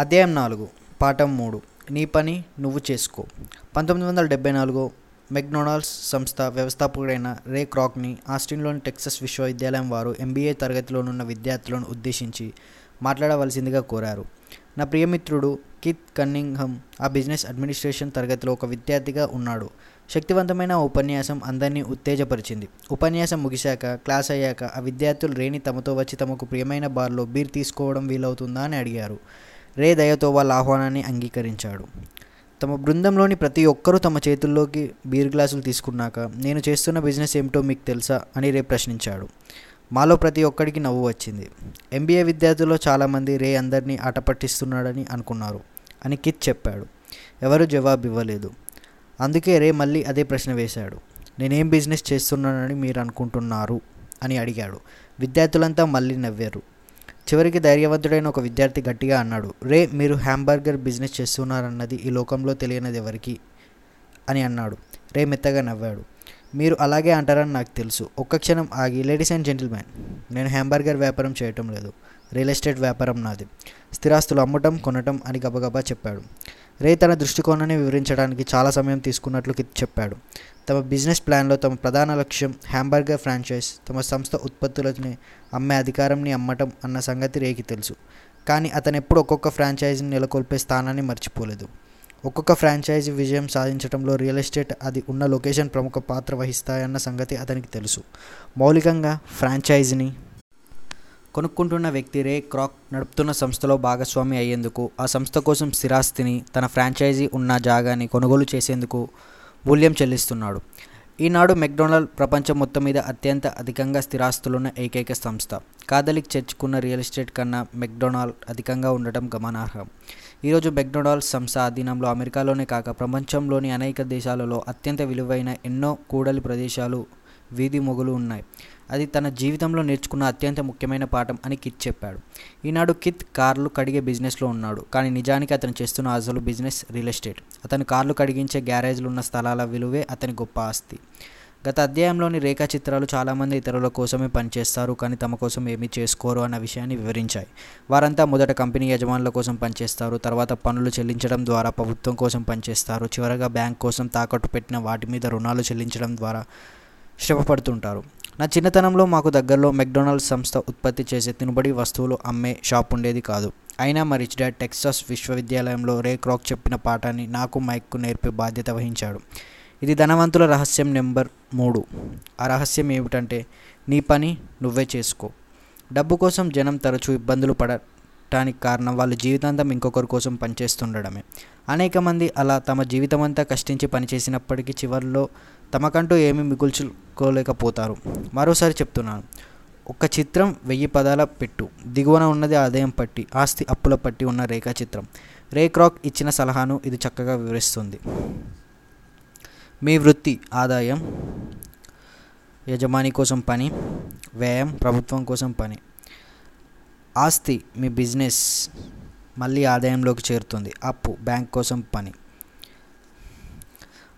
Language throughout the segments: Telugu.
అధ్యాయం నాలుగు పాఠం మూడు. నీ పని నువ్వు చేసుకో. పంతొమ్మిది వందల డెబ్బై నాలుగు మెక్డొనాల్డ్స్ సంస్థ వ్యవస్థాపకుడైన రే క్రాక్ని ఆస్టిన్లోని టెక్సస్ విశ్వవిద్యాలయం వారు ఎంబీఏ తరగతిలోనున్న విద్యార్థులను ఉద్దేశించి మాట్లాడవలసిందిగా కోరారు. నా ప్రియమిత్రుడు కిత్ కన్నింగ్హమ్ ఆ బిజినెస్ అడ్మినిస్ట్రేషన్ తరగతిలో ఒక విద్యార్థిగా ఉన్నాడు. శక్తివంతమైన ఆ ఉపన్యాసం అందరినీ ఉత్తేజపరిచింది. ఉపన్యాసం ముగిశాక క్లాస్ అయ్యాక ఆ విద్యార్థులు రేని తమతో వచ్చి తమకు ప్రియమైన బార్లో బీర్ తీసుకోవడం వీలవుతుందా అని అడిగారు. రే దయతో వాళ్ళ ఆహ్వానాన్ని అంగీకరించాడు. తమ బృందంలోని ప్రతి ఒక్కరూ తమ చేతుల్లోకి బీర్ గ్లాసులు తీసుకున్నాక నేను చేస్తున్న బిజినెస్ ఏమిటో మీకు తెలుసా? అని రే ప్రశ్నించాడు. మాలో ప్రతి ఒక్కడికి నవ్వు వచ్చింది. ఎంబీఏ విద్యార్థుల్లో చాలామంది రే అందరినీ ఆట పట్టిస్తున్నాడని అనుకున్నారు అని కిత్ చెప్పాడు. ఎవరు జవాబు ఇవ్వలేదు. అందుకే రే మళ్ళీ అదే ప్రశ్న వేశాడు. నేనేం బిజినెస్ చేస్తున్నానని మీరు అనుకుంటున్నారు? అని అడిగాడు. విద్యార్థులంతా మళ్ళీ నవ్వారు. చివరికి ధైర్యవంతుడైన ఒక విద్యార్థి గట్టిగా అన్నాడు రే మీరు హ్యాంబర్గర్ బిజినెస్ చేస్తున్నారన్నది ఈ లోకంలో తెలియనిది ఎవరికి? అని అన్నాడు. రే మెత్తగా నవ్వాడు మీరు అలాగే అంటారని నాకు తెలుసు. ఒక్క క్షణం ఆగి లేడీస్ అండ్ జెంటిల్మెన్ నేను హ్యాంబర్గర్ వ్యాపారం చేయటం లేదు. రియల్ ఎస్టేట్ వ్యాపారం నాది. స్థిరాస్తులు అమ్మటం కొనటం అని గబగబా చెప్పాడు. రే తన దృష్టికోణాన్ని వివరించడానికి చాలా సమయం తీసుకున్నట్లు చెప్పాడు. తమ బిజినెస్ ప్లాన్లో తమ ప్రధాన లక్ష్యం హ్యాంబర్గర్ ఫ్రాంచైజ్ తమ సంస్థ ఉత్పత్తులని అమ్మే అధికారంని అమ్మటం అన్న సంగతి రేకి తెలుసు. కానీ అతను ఎప్పుడు ఒక్కొక్క ఫ్రాంచైజీని నెలకొల్పే స్థానాన్ని మర్చిపోలేదు. ఒక్కొక్క ఫ్రాంచైజీ విజయం సాధించడంలో రియల్ ఎస్టేట్ అది ఉన్న లొకేషన్ ప్రముఖ పాత్ర వహిస్తాయన్న సంగతి అతనికి తెలుసు. మౌలికంగా ఫ్రాంచైజీని కొనుక్కుంటున్న వ్యక్తి రే క్రాక్ నడుపుతున్న సంస్థలో భాగస్వామి అయ్యేందుకు ఆ సంస్థ కోసం స్థిరాస్తిని తన ఫ్రాంచైజీ ఉన్న జాగాని కొనుగోలు చేసేందుకు మూల్యం చెల్లిస్తున్నాడు. ఈనాడు మెక్డొనాల్డ్ ప్రపంచం మొత్తం మీద అత్యంత అధికంగా స్థిరాస్తులున్న ఏకైక సంస్థ. కాదలిక్ చర్చ్కున్న రియల్ ఎస్టేట్ కన్నా మెక్డొనాల్డ్ అధికంగా ఉండటం గమనార్హం. ఈరోజు మెక్డొనాల్డ్ సంస్థ అధీనంలో అమెరికాలోనే కాక ప్రపంచంలోని అనేక దేశాలలో అత్యంత విలువైన ఎన్నో కూడలి ప్రదేశాలు వీధి మొగులు ఉన్నాయి. అది తన జీవితంలో నేర్చుకున్న అత్యంత ముఖ్యమైన పాఠం అని కిత్ చెప్పాడు. ఈనాడు కిత్ కార్లు కడిగే బిజినెస్లో ఉన్నాడు. కానీ నిజానికి అతను చేస్తున్న అసలు బిజినెస్ రియల్ ఎస్టేట్. అతను కార్లు కడిగించే గ్యారేజ్లు ఉన్న స్థలాల విలువే అతని గొప్ప ఆస్తి. గత అధ్యాయంలోని రేఖాచిత్రాలు చాలామంది ఇతరుల కోసమే పనిచేస్తారు. కానీ తమ కోసం ఏమీ చేసుకోరు అన్న విషయాన్ని వివరించాయి. వారంతా మొదట కంపెనీ యజమానుల కోసం పనిచేస్తారు. తర్వాత పనులు చెల్లించడం ద్వారా ప్రభుత్వం కోసం పనిచేస్తారు. చివరగా బ్యాంక్ కోసం తాకట్టు పెట్టిన వాటి మీద రుణాలు చెల్లించడం ద్వారా శ్రమపడుతుంటారు. నా చిన్నతనంలో మాకు దగ్గరలో మెక్డొనాల్డ్స్ సంస్థ ఉత్పత్తి చేసే తినుబడి వస్తువులు అమ్మే షాప్ ఉండేది కాదు. అయినా మా రిచ్ డాడ్ టెక్సాస్ విశ్వవిద్యాలయంలో రే క్రాక్ చెప్పిన పాఠాన్ని నాకు మైక్కు నేర్పే బాధ్యత వహించాడు. ఇది ధనవంతుల రహస్యం నెంబర్ మూడు. ఆ రహస్యం ఏమిటంటే నీ పని నువ్వే చేసుకో. డబ్బు కోసం జనం తరచూ ఇబ్బందులు పడటానికి కారణం వాళ్ళ జీవితాంతం ఇంకొకరి కోసం పనిచేస్తుండడమే. అనేక మంది అలా తమ జీవితమంతా కష్టించి పనిచేసినప్పటికీ చివరిలో తమకంటూ ఏమీ మిగుల్చుకోలేకపోతారు. మరోసారి చెప్తున్నాను. ఒక చిత్రం వెయ్యి పదాల పెట్టు. దిగువన ఉన్నది ఆదాయం పట్టి ఆస్తి అప్పుల పట్టి ఉన్న రేఖా చిత్రం రే క్రాక్ ఇచ్చిన సలహాను ఇది చక్కగా వివరిస్తుంది. మీ వృత్తి ఆదాయం యజమాని కోసం పని వ్యయం ప్రభుత్వం కోసం పని. ఆస్తి మీ బిజినెస్ మళ్ళీ ఆదాయంలోకి చేరుతుంది. అప్పు బ్యాంక్ కోసం పని.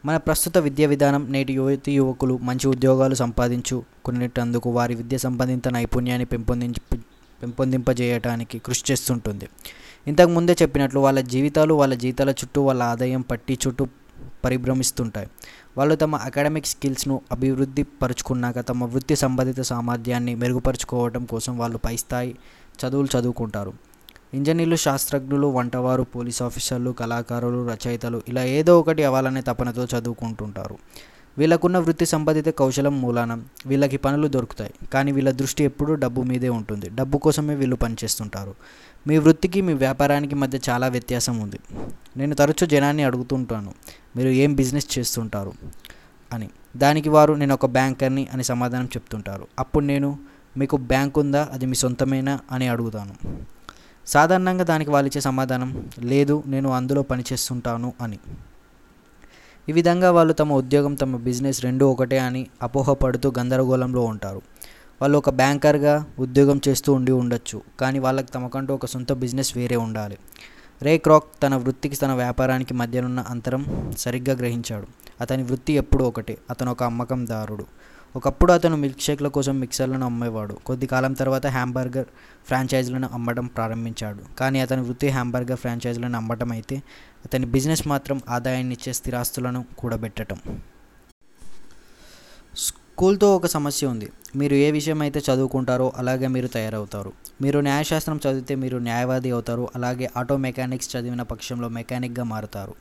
మన ప్రస్తుత విద్యా విధానం నేటి యువతి యువకులు మంచి ఉద్యోగాలు సంపాదించుకునేటందుకు వారి విద్య సంబంధిత నైపుణ్యాన్ని పెంపొందించి పెంపొందింపజేయటానికి కృషి చేస్తుంటుంది. ఇంతకు ముందే చెప్పినట్లు వాళ్ళ జీవితాలు వాళ్ళ జీతాల చుట్టూ వాళ్ళ ఆదాయం పట్టి చుట్టూ పరిభ్రమిస్తుంటాయి. వాళ్ళు తమ అకాడమిక్ స్కిల్స్ను అభివృద్ధి పరుచుకున్నాక తమ వృత్తి సంబంధిత సామర్థ్యాన్ని మెరుగుపరుచుకోవడం కోసం వాళ్ళు పై స్థాయి చదువులు చదువుకుంటారు. ఇంజనీర్లు శాస్త్రజ్ఞులు వంటవారు పోలీస్ ఆఫీసర్లు కళాకారులు రచయితలు ఇలా ఏదో ఒకటి అవ్వాలనే తపనతో చదువుకుంటుంటారు. వీళ్ళకున్న వృత్తి సంబంధిత కౌశలం మూలానం వీళ్ళకి పనులు దొరుకుతాయి. కానీ వీళ్ళ దృష్టి ఎప్పుడూ డబ్బు మీదే ఉంటుంది. డబ్బు కోసమే వీళ్ళు పనిచేస్తుంటారు. మీ వృత్తికి మీ వ్యాపారానికి మధ్య చాలా వ్యత్యాసం ఉంది. నేను తరచూ జనాన్ని అడుగుతుంటాను మీరు ఏం బిజినెస్ చేస్తుంటారు? అని. దానికి వారు నేను ఒక బ్యాంకర్ని అని సమాధానం చెప్తుంటారు. అప్పుడు నేను మీకు బ్యాంక్ ఉందా? అది మీ సొంతమేనా? అని అడుగుతాను. సాధారణంగా దానికి వాళ్ళు ఇచ్చే సమాధానం లేదు నేను అందులో పనిచేస్తుంటాను అని. ఈ విధంగా వాళ్ళు తమ ఉద్యోగం తమ బిజినెస్ రెండు ఒకటే అని అపోహపడుతూ గందరగోళంలో ఉంటారు. వాళ్ళు ఒక బ్యాంకర్గా ఉద్యోగం చేస్తూ ఉండి ఉండొచ్చు కానీ వాళ్ళకి తమకంటూ ఒక సొంత బిజినెస్ వేరే ఉండాలి. రే క్రాక్ తన వృత్తికి తన వ్యాపారానికి మధ్యనున్న అంతరం సరిగ్గా గ్రహించాడు. అతని వృత్తి ఎప్పుడూ ఒకటే అతను ఒక అమ్మకందారుడు. ఒకప్పుడు అతను మిల్క్ షేక్ల కోసం మిక్సర్లను అమ్మేవాడు. కొద్ది కాలం తర్వాత హ్యాంబర్గర్ ఫ్రాంచైజీలను అమ్మడం ప్రారంభించాడు. కానీ అతని వృత్తి హ్యాంబర్గర్ ఫ్రాంచైజీలను అమ్మటం అయితే అతని బిజినెస్ మాత్రం ఆదాయాన్ని ఇచ్చే స్థిరాస్తులను కూడబెట్టడం స్కూల్తో ఒక సమస్య ఉంది. మీరు ఏ విషయం అయితే చదువుకుంటారో అలాగే మీరు తయారవుతారు. మీరు న్యాయశాస్త్రం చదివితే మీరు న్యాయవాది అవుతారు. అలాగే ఆటో మెకానిక్స్ చదివిన పక్షంలో మెకానిక్గా మారుతారు.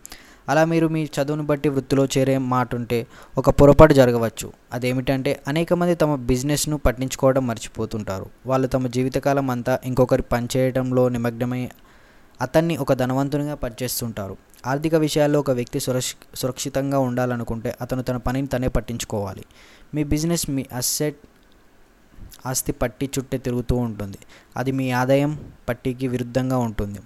అలా మీరు మీ చదువును బట్టి వృత్తిలో చేరే మాట ఉంటే ఒక పొరపాటు జరగవచ్చు. అదేమిటంటే అనేక మంది తమ బిజినెస్ను పట్టించుకోవడం మర్చిపోతుంటారు. వాళ్ళు తమ జీవితకాలం అంతా ఇంకొకరి పనిచేయడంలో నిమగ్నమై అతన్ని ఒక ధనవంతునిగా పనిచేస్తుంటారు ఆర్థిక విషయాల్లో ఒక వ్యక్తి సురక్ష సురక్షితంగా ఉండాలనుకుంటే అతను తన పనిని తనే పట్టించుకోవాలి. మీ బిజినెస్ మీ అసెట్ ఆస్తి పట్టి చుట్టే తిరుగుతూ ఉంటుంది. అది మీ ఆదాయం పట్టికి విరుద్ధంగా ఉంటుంది.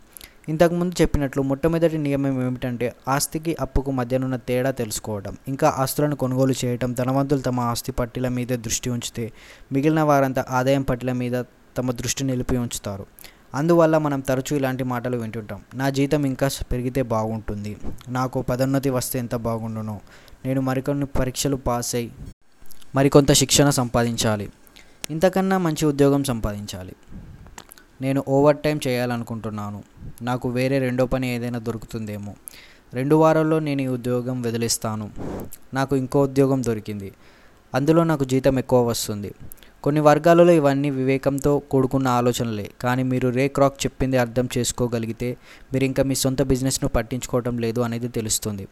ఇంతకుముందు చెప్పినట్లు మొట్టమొదటి నియమం ఏమిటంటే ఆస్తికి అప్పుకు మధ్యనున్న తేడా తెలుసుకోవడం. ఇంకా ఆస్తులను కొనుగోలు చేయటం ధనవంతులు తమ ఆస్తి పట్టిల మీద దృష్టి ఉంచితే మిగిలిన వారంతా ఆదాయం పట్టిల మీద తమ దృష్టి నిలిపి ఉంచుతారు. అందువల్ల మనం తరచూ ఇలాంటి మాటలు వింటుంటాం. నా జీతం ఇంకా పెరిగితే బాగుంటుంది. నాకు పదోన్నతి వస్తే ఎంత బాగుండునో? నేను మరికొన్ని పరీక్షలు పాస్ అయి మరికొంత శిక్షణ సంపాదించాలి. ఇంతకన్నా మంచి ఉద్యోగం సంపాదించాలి. నేను ఓవర్ టైం చేయాలనుకుంటున్నాను. నాకు వేరే రెండో పని ఏదైనా దొరుకుతుందేమో. రెండు వారాల్లో నేను ఈ ఉద్యోగం వదిలిస్తాను. నాకు ఇంకో ఉద్యోగం దొరికింది. అందులో నాకు జీతం ఎక్కువ వస్తుంది. కొన్ని వర్గాలలో ఇవన్నీ వివేకంతో కూడుకున్న ఆలోచనలే. కానీ మీరు రే క్రాక్ చెప్పింది అర్థం చేసుకోగలిగితే మీరు ఇంకా మీ సొంత బిజినెస్ను పట్టించుకోవడం లేదు అనేది తెలుస్తుంది.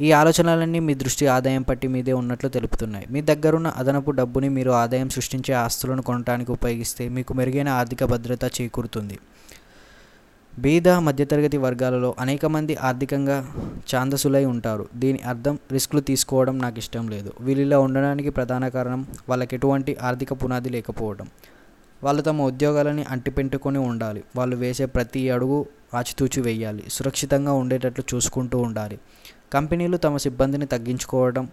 ఈ ఆలోచనలన్నీ మీ దృష్టి ఆదాయం పట్టి మీదే ఉన్నట్లు తెలుపుతున్నాయి. మీ దగ్గరున్న అదనపు డబ్బుని మీరు ఆదాయం సృష్టించే ఆస్తులను కొనడానికి ఉపయోగిస్తే మీకు మెరుగైన ఆర్థిక భద్రత చేకూరుతుంది. బీద మధ్యతరగతి వర్గాలలో అనేక మంది ఆర్థికంగా ఛాందసులై ఉంటారు. దీని అర్థం రిస్క్లు తీసుకోవడం నాకు ఇష్టం లేదు. వీళ్ళిలా ఉండడానికి ప్రధాన కారణం వాళ్ళకి ఎటువంటి ఆర్థిక పునాది లేకపోవడం. వాళ్ళు తమ ఉద్యోగాలని అంటిపెట్టుకొని ఉండాలి. వాళ్ళు వేసే ప్రతి అడుగు ఆచితూచి వేయాలి. సురక్షితంగా ఉండేటట్లు చూసుకుంటూ ఉండాలి. కంపెనీలు తమ సిబ్బందిని తగ్గించుకోవడం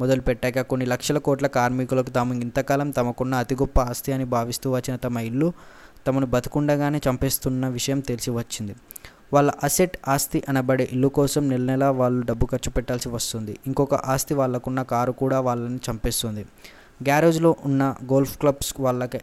మొదలుపెట్టాక కొన్ని లక్షల కోట్ల కార్మికులకు తాము ఇంతకాలం తమకున్న అతి గొప్ప ఆస్తి అని భావిస్తూ వచ్చిన తమ ఇల్లు తమను బతుకుండగానే చంపేస్తున్న విషయం తెలిసి వచ్చింది. వాళ్ళ అసెట్ ఆస్తి అనబడే ఇల్లు కోసం నెల నెలా వాళ్ళు డబ్బు ఖర్చు పెట్టాల్సి వస్తుంది. ఇంకొక ఆస్తి వాళ్ళకున్న కారు కూడా వాళ్ళని చంపేస్తుంది. గ్యారేజ్లో ఉన్న గోల్ఫ్ క్లబ్స్ వాళ్ళకి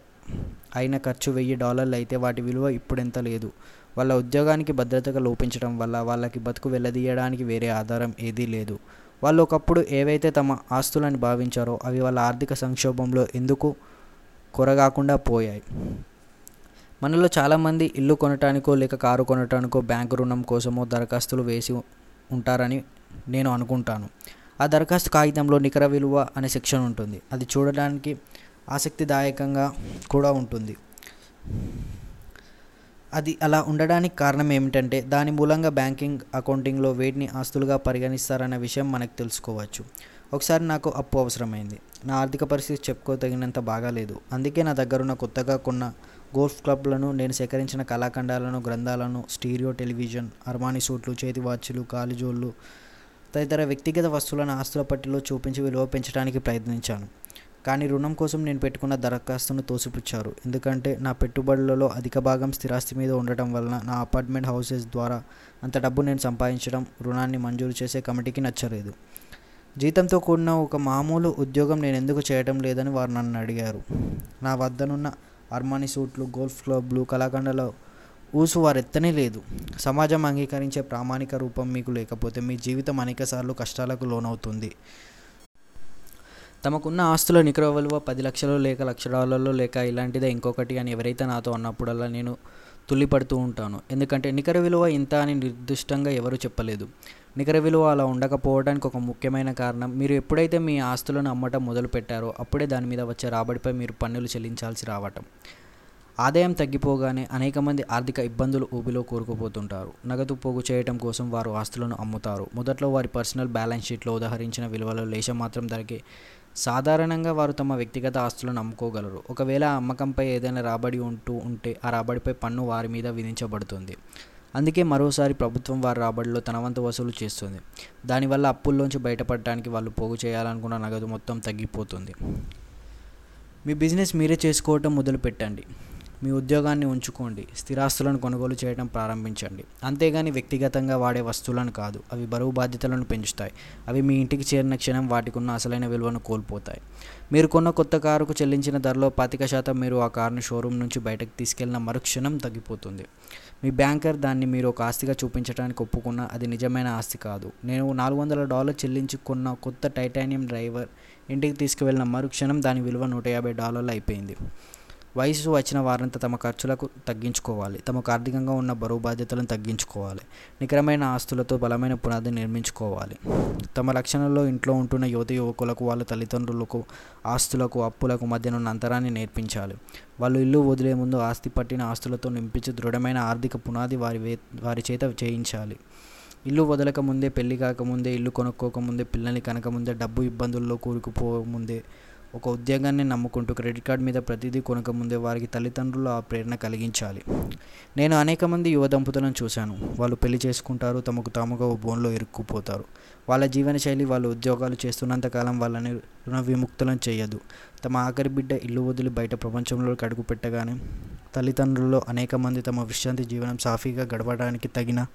అయిన ఖర్చు వెయ్యి డాలర్లు అయితే వాటి విలువ ఇప్పుడెంత లేదు. వాళ్ళ ఉద్యోగానికి భద్రతగా లోపించడం వల్ల వాళ్ళకి బతుకు వెళ్ళదీయడానికి వేరే ఆధారం ఏదీ లేదు. వాళ్ళు ఒకప్పుడు ఏవైతే తమ ఆస్తులని భావించారో అవి వాళ్ళ ఆర్థిక సంక్షోభంలో ఎందుకు కొరగాకుండా పోయాయి? మనలో చాలామంది ఇల్లు కొనటానికో లేక కారు కొనటానికో బ్యాంకు రుణం కోసమో దరఖాస్తులు వేసి ఉంటారని నేను అనుకుంటాను. ఆ దరఖాస్తు కాగితంలో నికర విలువ అనే సెక్షన్ ఉంటుంది. అది చూడడానికి ఆసక్తిదాయకంగా కూడా ఉంటుంది. అది అలా ఉండడానికి కారణం ఏమిటంటే దాని మూలంగా బ్యాంకింగ్ అకౌంటింగ్లో వేటిని ఆస్తులుగా పరిగణిస్తారన్న విషయం మనకు తెలుసుకోవచ్చు. ఒకసారి నాకు అప్పు అవసరమైంది. నా ఆర్థిక పరిస్థితి చెప్పుకోదగినంత బాగాలేదు. అందుకే నా దగ్గరున్న కొత్తగా కొన్న గోల్ఫ్ క్లబ్లను నేను సేకరించిన కళాఖండాలను గ్రంథాలను స్టీరియో టెలివిజన్ అర్మానీ సూట్లు చేతి వాచ్లు కాలిజోళ్ళు తదితర వ్యక్తిగత వస్తువులను ఆస్తుల పట్టిలో చూపించి విలువ పెంచడానికి ప్రయత్నించాను. కానీ రుణం కోసం నేను పెట్టుకున్న దరఖాస్తును తోసిపుచ్చారు. ఎందుకంటే నా పెట్టుబడులలో అధిక భాగం స్థిరాస్తి మీద ఉండటం వలన నా అపార్ట్మెంట్ హౌసెస్ ద్వారా అంత డబ్బు నేను సంపాదించడం రుణాన్ని మంజూరు చేసే కమిటీకి నచ్చలేదు. జీతంతో కూడిన ఒక మామూలు ఉద్యోగం నేను ఎందుకు చేయటం లేదని వారు నన్ను అడిగారు. నా వద్దనున్న అర్మానీ సూట్లు గోల్ఫ్ క్లబ్లు కళాఖండలో ఊసు వారెత్తనే లేదు. సమాజం అంగీకరించే ప్రామాణిక రూపం మీకు లేకపోతే మీ జీవితం అనేకసార్లు కష్టాలకు లోనవుతుంది. తమకున్న ఆస్తుల నికర విలువ పది లక్షలు లేక లక్ష డాలర్లు లేక ఇలాంటిదే ఇంకొకటి అని ఎవరైతే నాతో అన్నప్పుడల్లా నేను తుల్లిపడుతూ ఉంటాను. ఎందుకంటే నికర విలువ ఇంత అని నిర్దిష్టంగా ఎవరు చెప్పలేదు. నికర విలువ అలా ఉండకపోవడానికి ఒక ముఖ్యమైన కారణం. మీరు ఎప్పుడైతే మీ ఆస్తులను అమ్మటం మొదలు పెట్టారో అప్పుడే దాని మీద వచ్చే రాబడిపై మీరు పన్నులు చెల్లించాల్సి రావటం. ఆదాయం తగ్గిపోగానే అనేక మంది ఆర్థిక ఇబ్బందులు ఊబిలో కూరుకుపోతుంటారు. నగదు పోగు చేయటం కోసం వారు ఆస్తులను అమ్ముతారు. మొదట్లో వారి పర్సనల్ బ్యాలెన్స్ షీట్లో ఉదహరించిన విలువలో లేశం మాత్రం ధరకే. సాధారణంగా వారు తమ వ్యక్తిగత ఆస్తులను అమ్ముకోగలరు. ఒకవేళ ఆ అమ్మకంపై ఏదైనా రాబడి ఉంటూ ఉంటే ఆ రాబడిపై పన్ను వారి మీద విధించబడుతుంది. అందుకే మరోసారి ప్రభుత్వం వారి రాబడిలో తన వంతు వసూలు చేస్తుంది. దానివల్ల అప్పుల్లోంచి బయటపడటానికి వాళ్ళు పోగు చేయాలనుకున్న నగదు మొత్తం తగ్గిపోతుంది. మీ బిజినెస్ మీరే చేసుకోవటం మొదలు పెట్టండి మీ ఉద్యోగాన్ని ఉంచుకోండి. స్థిరాస్తులను కొనుగోలు చేయడం ప్రారంభించండి. అంతేగాని వ్యక్తిగతంగా వాడే వస్తువులను కాదు. అవి బరువు బాధ్యతలను పెంచుతాయి. అవి మీ ఇంటికి చేరిన క్షణం వాటికి ఉన్న అసలైన విలువను కోల్పోతాయి. మీరు కొన్న కొత్త కారుకు చెల్లించిన ధరలో పాతిక శాతం మీరు ఆ కారును షోరూమ్ నుంచి బయటకు తీసుకెళ్ళిన మరుక్షణం తగ్గిపోతుంది. మీ బ్యాంకర్ దాన్ని మీరు ఒక ఆస్తిగా చూపించడానికి ఒప్పుకున్న అది నిజమైన ఆస్తి కాదు. నేను నాలుగు వందల డాలర్ చెల్లించి కొన్న కొత్త టైటానియం డ్రైవర్ ఇంటికి తీసుకువెళ్ళిన మరుక్షణం దాని విలువ నూట యాభై డాలర్లు అయిపోయింది. వయసు వచ్చిన వారంతా తమ ఖర్చులకు తగ్గించుకోవాలి. తమకు ఆర్థికంగా ఉన్న బరువు బాధ్యతలను తగ్గించుకోవాలి. నికరమైన ఆస్తులతో బలమైన పునాది నిర్మించుకోవాలి. తమ రక్షణలో ఇంట్లో ఉంటున్న యువత యువకులకు వాళ్ళ తల్లిదండ్రులకు ఆస్తులకు అప్పులకు మధ్యనున్న అంతరాన్ని నేర్పించాలి. వాళ్ళు ఇల్లు వదిలే ముందు ఆస్తి పట్టిన ఆస్తులతో నింపించి దృఢమైన ఆర్థిక పునాది వారి వే వారి చేత చేయించాలి. ఇల్లు వదలక ముందే పెళ్ళి కాకముందే ఇల్లు కొనుక్కోకముందే పిల్లల్ని కనకముందే డబ్బు ఇబ్బందుల్లో కూరుకుపోకముందే ఒక ఉద్యోగాన్ని నమ్ముకుంటూ క్రెడిట్ కార్డ్ మీద ప్రతిదీ కొనకముందే వారికి తల్లిదండ్రులు ఆ ప్రేరణ కలిగించాలి. నేను అనేక మంది యువ దంపతులను చూశాను. వాళ్ళు పెళ్ళి చేసుకుంటారు తమకు తాముగా ఓ బోన్లో ఇరుక్కుపోతారు. వాళ్ళ జీవనశైలి వాళ్ళు ఉద్యోగాలు చేస్తున్నంతకాలం వాళ్ళని రుణ విముక్తులను చేయదు. తమ ఆఖరి బిడ్డ ఇల్లు వదిలి బయట ప్రపంచంలోకి అడుగు పెట్టగానే తల్లిదండ్రుల్లో అనేక మంది తమ విశ్రాంతి జీవనం సాఫీగా గడపడానికి తగిన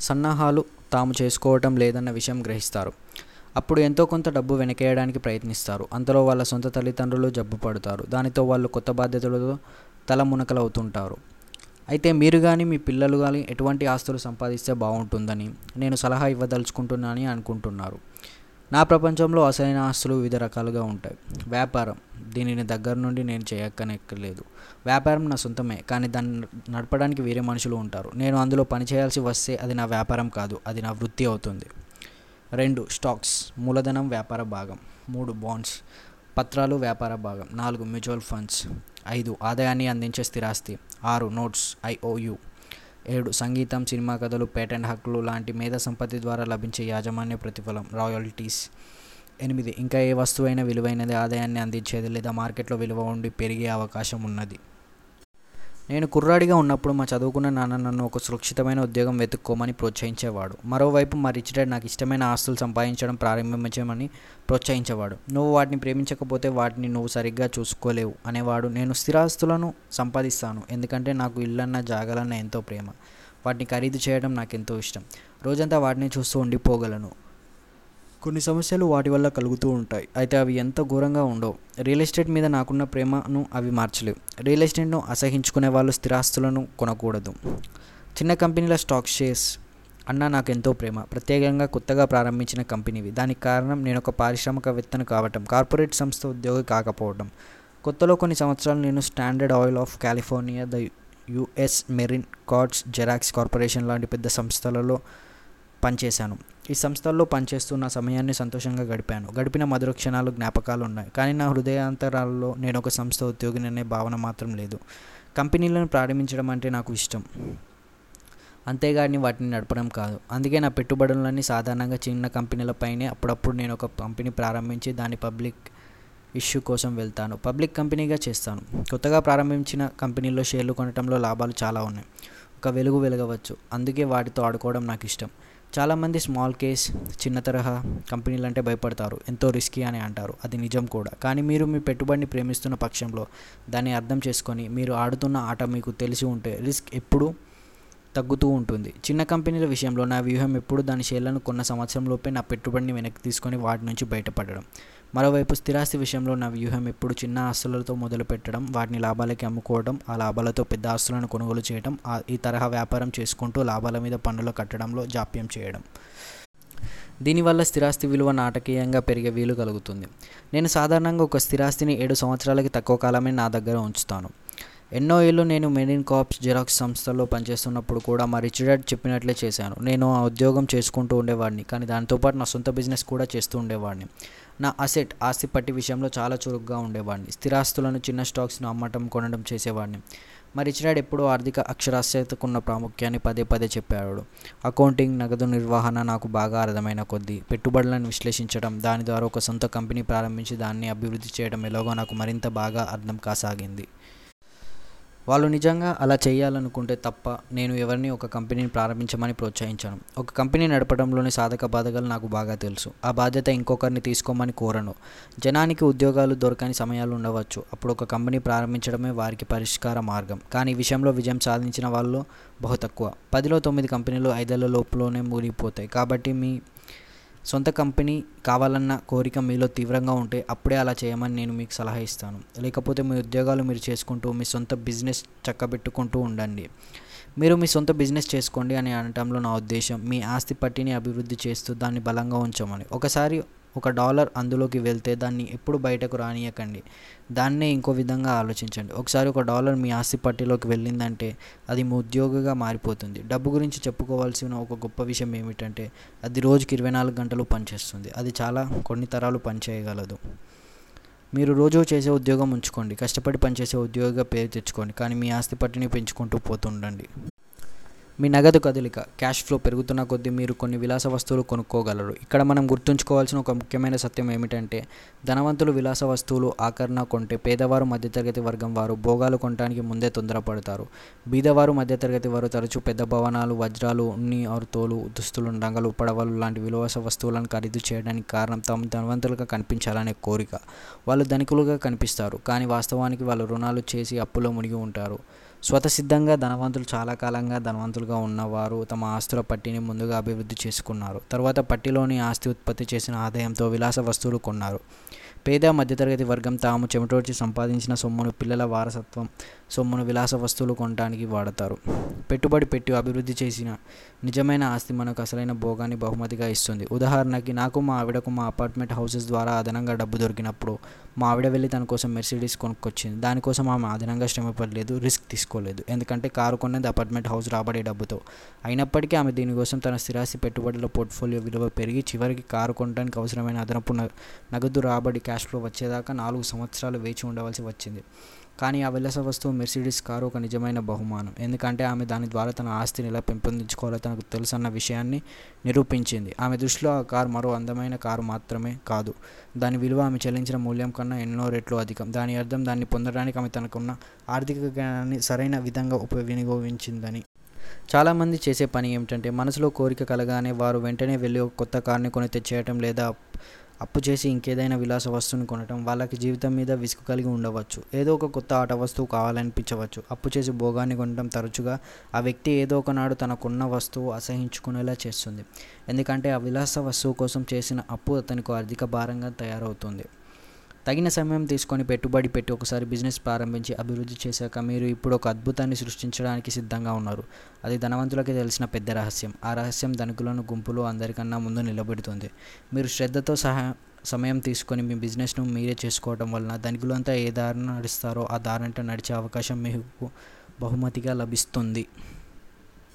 సన్నాహాలు తాము చేసుకోవటం లేదన్న విషయం గ్రహిస్తారు. అప్పుడు ఎంతో కొంత డబ్బు వెనకేయడానికి ప్రయత్నిస్తారు. అంతలో వాళ్ళ సొంత తల్లిదండ్రులు జబ్బు పడతారు. దానితో వాళ్ళు కొత్త బాధ్యతలతో తల మునకలవుతుంటారు. అయితే మీరు కానీ మీ పిల్లలు కానీ ఎటువంటి ఆస్తులు సంపాదిస్తే బాగుంటుందని నేను సలహా ఇవ్వదలుచుకుంటున్నానని అనుకుంటున్నారు. నా ప్రపంచంలో అసలైన ఆస్తులు వివిధ రకాలుగా ఉంటాయి. వ్యాపారం. దీనిని దగ్గర నుండి నేను చేయక్కనెక్కలేదు వ్యాపారం నా సొంతమే కానీ దాన్ని నడపడానికి వేరే మనుషులు ఉంటారు. నేను అందులో పని చేయాల్సి వస్తే అది నా వ్యాపారం కాదు అది నా వృత్తి అవుతుంది. రెండు స్టాక్స్ మూలధనం వ్యాపార భాగం. మూడు బాండ్స్ పత్రాలు వ్యాపార భాగం. నాలుగు మ్యూచువల్ ఫండ్స్. ఐదు ఆదాయాన్ని అందించే స్థిరాస్తి. ఆరు నోట్స్ ఐఓయు ఏడు సంగీతం సినిమా కథలు పేటెంట్ హక్కులు లాంటి మేధా సంపత్తి ద్వారా లభించే యాజమాన్య ప్రతిఫలం రాయల్టీస్. ఎనిమిది ఇంకా ఏ వస్తువైనా విలువైనది ఆదాయాన్ని అందించేది లేదా మార్కెట్లో విలువ ఉండి పెరిగే అవకాశం ఉన్నది. నేను కుర్రాడిగా ఉన్నప్పుడు మా చదువుకున్న నాన్న నన్ను ఒక సురక్షితమైన ఉద్యోగం వెతుక్కోమని ప్రోత్సహించేవాడు. మరోవైపు మా రిచ్ డాడ్ నాకు ఇష్టమైన ఆస్తులు సంపాదించడం ప్రారంభించమని ప్రోత్సహించేవాడు. నువ్వు వాటిని ప్రేమించకపోతే వాటిని నువ్వు సరిగ్గా చూసుకోలేవు అనేవాడు. నేను స్థిరాస్తులను సంపాదిస్తాను. ఎందుకంటే నాకు ఇల్లన్న జాగాలన్న ఎంతో ప్రేమ. వాటిని ఖరీదు చేయడం నాకు ఎంతో ఇష్టం. రోజంతా వాటిని చూస్తూ ఉండిపోగలను. కొన్ని సమస్యలు వాటి వల్ల కలుగుతూ ఉంటాయి. అయితే అవి ఎంత ఘోరంగా ఉండవు. రియల్ ఎస్టేట్ మీద నాకున్న ప్రేమను అవి మార్చలేవు. రియల్ ఎస్టేట్ను అసహించుకునే వాళ్ళు స్థిరాస్తులను కొనకూడదు. చిన్న కంపెనీల స్టాక్ షేర్స్ అన్న నాకు ఎంతో ప్రేమ. ప్రత్యేకంగా కొత్తగా ప్రారంభించిన కంపెనీవి. దానికి కారణం నేను ఒక పారిశ్రామికవేత్తను కావటం కార్పొరేట్ సంస్థ ఉద్యోగి కాకపోవడం కొత్తలో కొన్ని సంవత్సరాలు నేను standard oil of California the US Marine cards Xerox corporation లాంటి పెద్ద సంస్థలలో పనిచేశాను. ఈ సంస్థల్లో పనిచేస్తున్న సమయాన్ని సంతోషంగా గడిపాను. గడిపిన మధుర క్షణాలు జ్ఞాపకాలు ఉన్నాయి కానీ నా హృదయాంతరాల్లో నేను ఒక సంస్థ ఉద్యోగిని అనే భావన మాత్రం లేదు. కంపెనీలను ప్రారంభించడం అంటే నాకు ఇష్టం. అంతేగాని వాటిని నడపడం కాదు. అందుకే నా పెట్టుబడులన్నీ సాధారణంగా చిన్న కంపెనీలపైనే అప్పుడప్పుడు నేను ఒక కంపెనీ ప్రారంభించి దాని పబ్లిక్ ఇష్యూ కోసం వెళ్తాను. పబ్లిక్ కంపెనీగా చేస్తాను. కొత్తగా ప్రారంభించిన కంపెనీలో షేర్లు కొనడంలో లాభాలు చాలా ఉన్నాయి. ఒక వెలుగు వెలగవచ్చు. అందుకే వాటితో ఆడుకోవడం నాకు ఇష్టం. చాలామంది స్మాల్ కేస్ చిన్న తరహా కంపెనీలు అంటే భయపడతారు. ఎంతో రిస్కీ అని అంటారు. అది నిజం కూడా. కానీ మీరు మీ పెట్టుబడిని ప్రేమిస్తున్న పక్షంలో దాన్ని అర్థం చేసుకొని మీరు ఆడుతున్న ఆట మీకు తెలిసి ఉంటే రిస్క్ ఎప్పుడూ తగ్గుతూ ఉంటుంది. చిన్న కంపెనీల విషయంలో నా వ్యూహం ఎప్పుడు దాని షేర్లను కొన్న సంవత్సరంలోపే నా పెట్టుబడిని వెనక్కి తీసుకొని వాటి నుంచి బయటపడడం. మరోవైపు స్థిరాస్తి విషయంలో నా వ్యూహం ఎప్పుడు చిన్న ఆస్తులతో మొదలు పెట్టడం వాటిని లాభాలకి అమ్ముకోవడం ఆ లాభాలతో పెద్ద ఆస్తులను కొనుగోలు చేయడం ఈ తరహా వ్యాపారం చేసుకుంటూ లాభాల మీద పన్నులు కట్టడంలో జాప్యం చేయడం. దీనివల్ల స్థిరాస్తి విలువ నాటకీయంగా పెరిగే వీలు కలుగుతుంది. నేను సాధారణంగా ఒక స్థిరాస్తిని ఏడు సంవత్సరాలకి తక్కువ కాలమే నా దగ్గర ఉంచుతాను. ఎన్నో ఏళ్ళు నేను మెరిన్ కాప్స్ జిరాక్స్ సంస్థలో పనిచేస్తున్నప్పుడు కూడా మా రిచ్ డాడ్ చెప్పినట్లే చేశాను. నేను ఆ ఉద్యోగం చేసుకుంటూ ఉండేవాడిని కానీ దాంతోపాటు నా సొంత బిజినెస్ కూడా చేస్తూ ఉండేవాడిని. నా అసెట్ ఆస్తి పట్టి విషయంలో చాలా చురుగ్గా ఉండేవాడిని. స్థిరాస్తులను చిన్న స్టాక్స్ను అమ్మటం కొనడం చేసేవాడిని. మా రిచ్ డాడ్ ఎప్పుడూ ఆర్థిక అక్షరాస్యతకున్న ప్రాముఖ్యాన్ని పదే పదే చెప్పాడు అకౌంటింగ్ నగదు నిర్వహణ నాకు బాగా అర్థమైన కొద్దీ పెట్టుబడులను విశ్లేషించడం దాని ద్వారా ఒక సొంత కంపెనీ ప్రారంభించి దాన్ని అభివృద్ధి చేయడం ఎలాగో నాకు మరింత బాగా అర్థం కాసాగింది. వాళ్ళు నిజంగా అలా చేయాలనుకుంటే తప్ప నేను ఎవరిని ఒక కంపెనీని ప్రారంభించమని ప్రోత్సహించాను. ఒక కంపెనీ నడపడంలోని సాధక బాధకాలు నాకు బాగా తెలుసు. ఆ బాధ్యత ఇంకొకరిని తీసుకోమని కోరను. జనానికి ఉద్యోగాలు దొరకని సమయాలు ఉండవచ్చు. అప్పుడు ఒక కంపెనీ ప్రారంభించడమే వారికి పరిష్కార మార్గం. కానీ విషయంలో విజయం సాధించిన వాళ్ళు బహు తక్కువ. పదిలో తొమ్మిది కంపెనీలు ఐదేళ్ళ లోపులోనే మునిగిపోతాయి. కాబట్టి మీ సొంత కంపెనీ కావాలన్న కోరిక మీలో తీవ్రంగా ఉంటే అప్పుడే అలా చేయమని నేను మీకు సలహా ఇస్తాను. లేకపోతే మీ ఉద్యోగాలు మీరు చేసుకుంటూ మీ సొంత బిజినెస్ చక్కబెట్టుకుంటూ ఉండండి. మీరు మీ సొంత బిజినెస్ చేసుకోండి అని అనటంలో నా ఉద్దేశం మీ ఆస్తి పట్టిని అభివృద్ధి చేస్తూ దాన్ని బలంగా ఉంచమని. ఒకసారి ఒక డాలర్ అందులోకి వెళ్తే దాన్ని ఎప్పుడు బయటకు రానియకండి. దాన్నే ఇంకో విధంగా ఆలోచించండి. ఒకసారి ఒక డాలర్ మీ ఆస్తి పట్టిలోకి వెళ్ళిందంటే అది మీ ఉద్యోగిగా మారిపోతుంది. డబ్బు గురించి చెప్పుకోవాల్సిన ఒక గొప్ప విషయం ఏమిటంటే అది రోజుకి ఇరవై నాలుగు గంటలు పనిచేస్తుంది. అది చాలా కొన్ని తరాలు పనిచేయగలదు. మీరు రోజు చేసే ఉద్యోగం ఉంచుకోండి. కష్టపడి పనిచేసే ఉద్యోగిగా పేరు తెచ్చుకోండి. కానీ మీ ఆస్తి పట్టిని పెంచుకుంటూ పోతుండండి మీ నగదు కదలిక క్యాష్ ఫ్లో పెరుగుతున్న కొద్దీ మీరు కొన్ని విలాస వస్తువులు కొనుక్కోగలరు. ఇక్కడ మనం గుర్తుంచుకోవాల్సిన ఒక ముఖ్యమైన సత్యం ఏమిటంటే ధనవంతులు విలాస వస్తువులు ఆకరణ కొంటే పేదవారు మధ్యతరగతి వర్గం వారు భోగాలు కొనడానికి ముందే తొందరపడతారు. బీదవారు మధ్యతరగతి వారు తరచూ పెద్ద భవనాలు వజ్రాలు ఉన్ని ఆరు తోలు దుస్తులు రంగలు పడవలు లాంటి విలువస వస్తువులను ఖరీదు చేయడానికి కారణం తాము ధనవంతులుగా కనిపించాలనే కోరిక. వాళ్ళు ధనికులుగా కనిపిస్తారు కానీ వాస్తవానికి వాళ్ళు రుణాలు చేసి అప్పులో మునిగి ఉంటారు. స్వతసిద్ధంగా ధనవంతులు చాలా కాలంగా ధనవంతులుగా ఉన్నవారు తమ ఆస్తుల పట్టిని ముందుగా అభివృద్ధి చేసుకున్నారు. తర్వాత పట్టిలోని ఆస్తి ఉత్పత్తి చేసిన ఆదాయంతో విలాస వస్తువులు కొన్నారు. పేద మధ్యతరగతి వర్గం తాము చెమటోడ్చి సంపాదించిన సొమ్మును పిల్లల వారసత్వం సొమ్మును విలాస వస్తువులు కొనడానికి వాడతారు. పెట్టుబడి పెట్టి అభివృద్ధి చేసిన నిజమైన ఆస్తి మనకు అసలైన భోగాన్ని బహుమతిగా ఇస్తుంది. ఉదాహరణకి నాకు మా ఆవిడకు మా అపార్ట్మెంట్ హౌసెస్ ద్వారా అదనంగా డబ్బు దొరికినప్పుడు మా ఆవిడ వెళ్ళి తన కోసం మెర్సిడీస్ కొనుక్కొచ్చింది. దానికోసం ఆమె అదనంగా శ్రమ పడలేదు రిస్క్ తీసుకోలేదు. ఎందుకంటే కారు కొన్నది అపార్ట్మెంట్ హౌస్ రాబడే డబ్బుతో. అయినప్పటికీ ఆమె దీనికోసం తన స్థిరాస్తి పెట్టుబడుల పోర్ట్ఫోలియో విలువ పెరిగి చివరికి కారు కొనడానికి అవసరమైన అదనపు నగదు రాబడి క్యాష్ ఫ్లో వచ్చేదాకా నాలుగు సంవత్సరాలు వేచి ఉండవలసి వచ్చింది. కానీ ఆ విలాస వస్తువు మెర్సిడీస్ కారు ఒక నిజమైన బహుమానం. ఎందుకంటే ఆమె దాని ద్వారా తన ఆస్తిని ఎలా పెంపొందించుకోవాలో తనకు తెలుసన్న విషయాన్ని నిరూపించింది. ఆమె దృష్టిలో ఆ కారు మరో అందమైన కారు మాత్రమే కాదు. దాని విలువ ఆమె చెల్లించిన మూల్యం కన్నా ఎన్నో రెట్లు అధికం. దాని అర్థం దాన్ని పొందడానికి ఆమె తనకున్న ఆర్థిక జ్ఞానాన్ని సరైన విధంగా ఉపవినియోగించిందని. చాలామంది చేసే పని ఏమిటంటే మనసులో కోరిక కలగానే వారు వెంటనే వెళ్ళి ఒక కొత్త కార్ని కొని తెచ్చేయటం లేదా అప్పు చేసి ఇంకేదైనా విలాస వస్తువుని కొనటం వాళ్ళకి జీవితం మీద విసుగు కలిగి ఉండవచ్చు. ఏదో ఒక కొత్త ఆట వస్తువు కావాలనిపించవచ్చు. అప్పు చేసి భోగాన్ని కొనడం తరచుగా ఆ వ్యక్తి ఏదో ఒకనాడు తనకున్న వస్తువు అసహించుకునేలా చేస్తుంది. ఎందుకంటే ఆ విలాస వస్తువు కోసం చేసిన అప్పు అతనికి ఆర్థిక భారంగా తయారవుతుంది. తగిన సమయం తీసుకొని పెట్టుబడి పెట్టి ఒకసారి బిజినెస్ ప్రారంభించి అభివృద్ధి చేశాక మీరు ఇప్పుడు ఒక అద్భుతాన్ని సృష్టించడానికి సిద్ధంగా ఉన్నారు. అది ధనవంతులకి తెలిసిన పెద్ద రహస్యం. ఆ రహస్యం ధనికులను గుంపులో అందరికన్నా ముందు నిలబెడుతుంది. మీరు శ్రద్ధతో సహా సమయం తీసుకొని మీ బిజినెస్ను మీరే చేసుకోవడం వలన ధనికులంతా ఏ దారిన నడుస్తారో ఆ దారంట నడిచే అవకాశం మీకు బహుమతిగా లభిస్తుంది.